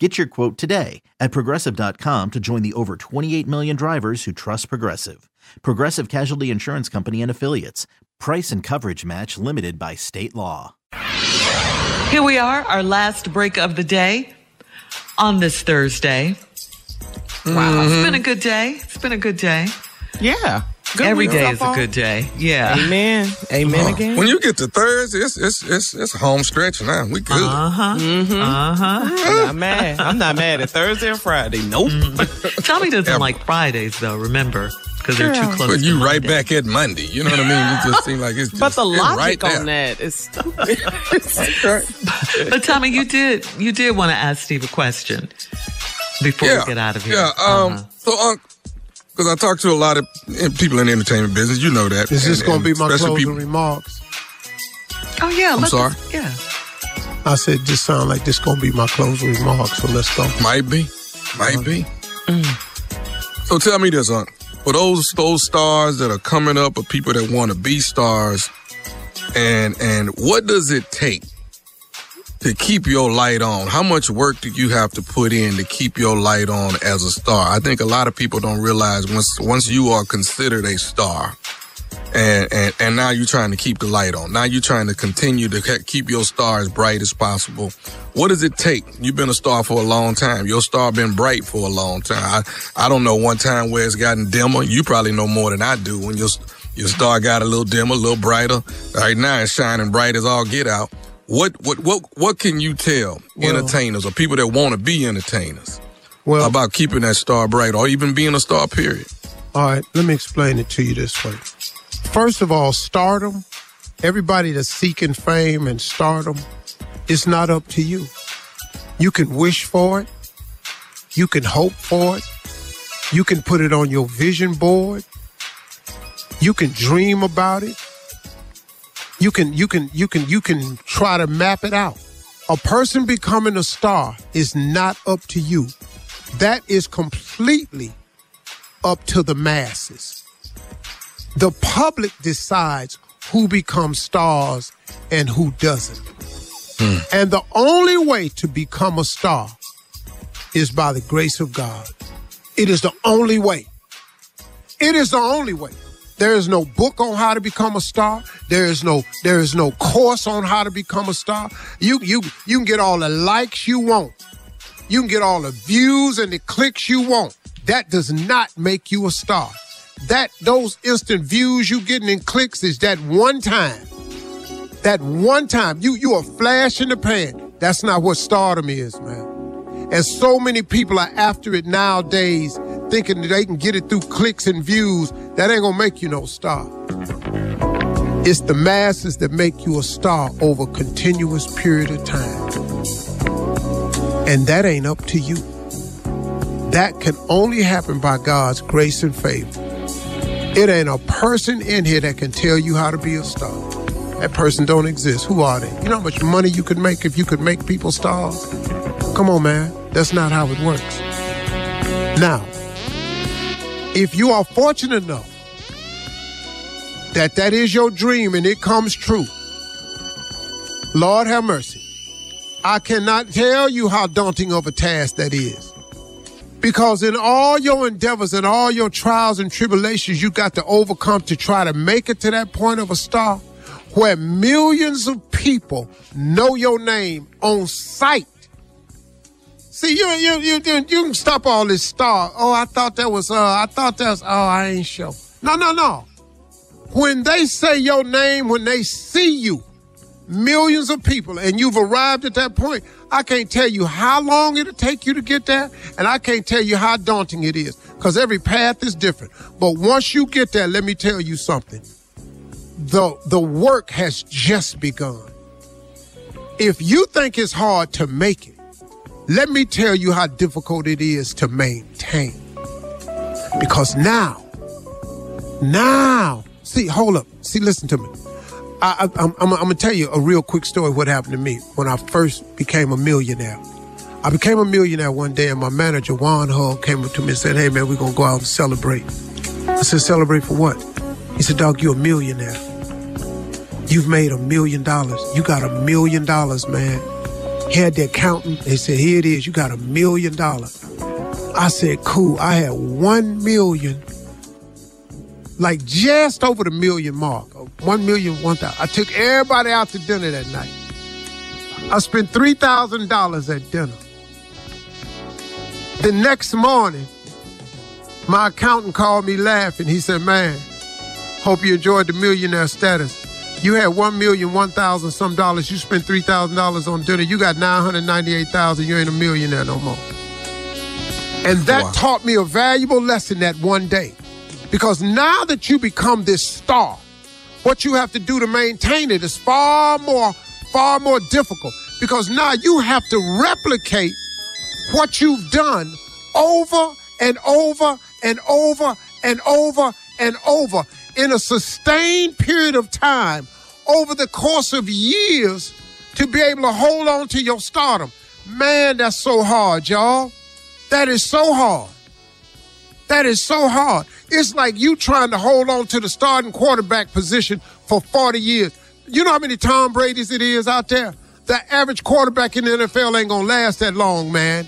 Get your quote today at progressive.com to join the over 28 million drivers who trust Progressive. Progressive Casualty Insurance Company and Affiliates. Price and coverage match limited by state law. Here we are, our last break of the day on this Thursday. Wow, it's mm-hmm. been a good day. It's been a good day. Yeah. Good Every week day so is a good day. Yeah. Amen. Amen again. When you get to Thursday, it's it's it's, it's home stretch now. We good. Uh huh. Uh huh. I'm not mad. I'm not mad at Thursday or Friday. Nope. Tommy doesn't Ever. like Fridays though. Remember, because they're too close. But to you right Monday. back at Monday. You know what I mean? It just seems like it's just But the it's logic right on there. that is stupid. But Tommy, you did you did want to ask Steve a question before Yeah, we get out of here. yeah. Um. Uh-huh. So, um, because I talk to a lot of eh, people in the entertainment business, you know that. Is this And- going to be my especially closing people- remarks? Oh yeah. let sorry? us- yeah. I said, this sound like this going to be my closing remarks, so let's go. Might be, might be. Mm. So tell me this, Unc. For those those stars that are coming up, or people that want to be stars, and and what does it take to keep your light on? How much work do you have to put in to keep your light on as a star? I think a lot of people don't realize once once you are considered a star, and and and now you're trying to keep the light on. Now you're trying to continue to keep your star as bright as possible. What does it take? You've been a star for a long time. Your star been bright for a long time. I, I don't know one time where it's gotten dimmer. You probably know more than I do. When your your star got a little dimmer, a little brighter. Right now it's shining bright as all get out. What what what what can you tell Well- entertainers or people that want to be entertainers Well, about keeping that star bright or even being a star? Period. all right, let me explain it to you this way. First of all, stardom, everybody that's seeking fame and stardom, it's not up to you. You can wish for it, you can hope for it, you can put it on your vision board, you can dream about it. You can you can you can you can try to map it out. A person becoming a star is not up to you. That is completely up to the masses. The public decides who becomes stars and who doesn't. Hmm. And the only way to become a star is by the grace of God. It is the only way. It is the only way. There is no book on how to become a star. There is no there is no course on how to become a star. You you you can get all the likes you want. You can get all the views and the clicks you want. That does not make you a star. That those instant views you getting in clicks is that one time. That one time you you a flash in the pan. That's not what stardom is, man. And so many people are after it nowadays, thinking that they can get it through clicks and views. That ain't gonna make you no star. It's the masses that make you a star over a continuous period of time. And that ain't up to you. That can only happen by God's grace and favor. It ain't a person in here that can tell you how to be a star. That person don't exist. Who are they? You know how much money you could make if you could make people stars? Come on, man. That's not how it works. Now, if you are fortunate enough that that is your dream and it comes true, Lord have mercy. I cannot tell you how daunting of a task that is. Because in all your endeavors and all your trials and tribulations you got to overcome to try to make it to that point of a star where millions of people know your name on sight. See, you you you you, can stop all this star. Oh, I thought that was uh I thought that was oh I ain't sure. No, no, no. When they say your name, when they see you, millions of people, and you've arrived at that point, I can't tell you how long it'll take you to get there, and I can't tell you how daunting it is, because every path is different. But once you get there, let me tell you something. The the work has just begun. If you think it's hard to make it, let me tell you how difficult it is to maintain. Because now, now see, hold up. See, listen to me. I, I'm, I'm gonna tell you a real quick story. What happened to me when I first became a millionaire? I became a millionaire one day, and my manager Juan Hull came up to me and said, "Hey man, we're gonna go out and celebrate." I said, "Celebrate for what?" He said, "Dog, you're a millionaire. You've made a million dollars. You got a million dollars, man." Had the accountant. They said, "Here it is. You got a million dollars." I said, "Cool." I had one million like just over the million mark. One million, one thousand. I took everybody out to dinner that night. I spent three thousand dollars at dinner. The next morning, my accountant called me laughing. He said, Man, hope you enjoyed the millionaire status. You had one million, one thousand some dollars. You spent three thousand dollars on dinner. You got nine hundred ninety-eight thousand. You ain't a millionaire no more. And that wow. taught me a valuable lesson that one day. Because now that you become this star, what you have to do to maintain it is far more, far more difficult. Because now you have to replicate what you've done over and over and over and over and over in a sustained period of time over the course of years to be able to hold on to your stardom. Man, that's so hard, y'all. That is so hard. That is so hard. It's like you trying to hold on to the starting quarterback position for 40 years. You know how many Tom Brady's it is out there? The average quarterback in the NFL ain't gonna last that long, man.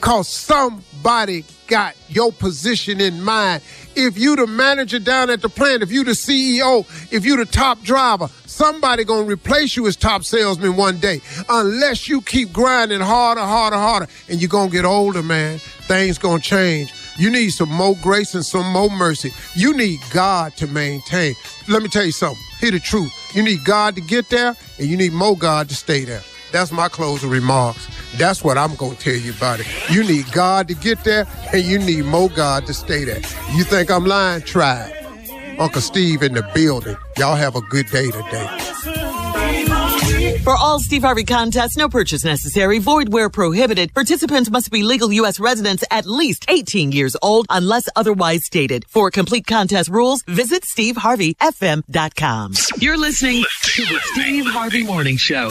Cause somebody got your position in mind. If you the manager down at the plant, if you the CEO, if you the top driver, somebody gonna replace you as top salesman one day. Unless you keep grinding harder, harder, harder, and you're gonna get older, man. Things gonna change. You need some more grace and some more mercy. You need God to maintain. Let me tell you something. Hear the truth. You need God to get there, and you need more God to stay there. That's my closing remarks. That's what I'm going to tell you about it. You need God to get there, and you need more God to stay there. You think I'm lying? Try it. Uncle Steve in the building. Y'all have a good day today. For all Steve Harvey contests, no purchase necessary, void where prohibited. Participants must be legal U.S. residents at least 18 years old unless otherwise stated. For complete contest rules, visit SteveHarveyFM.com. You're listening to the Steve Harvey Morning Show.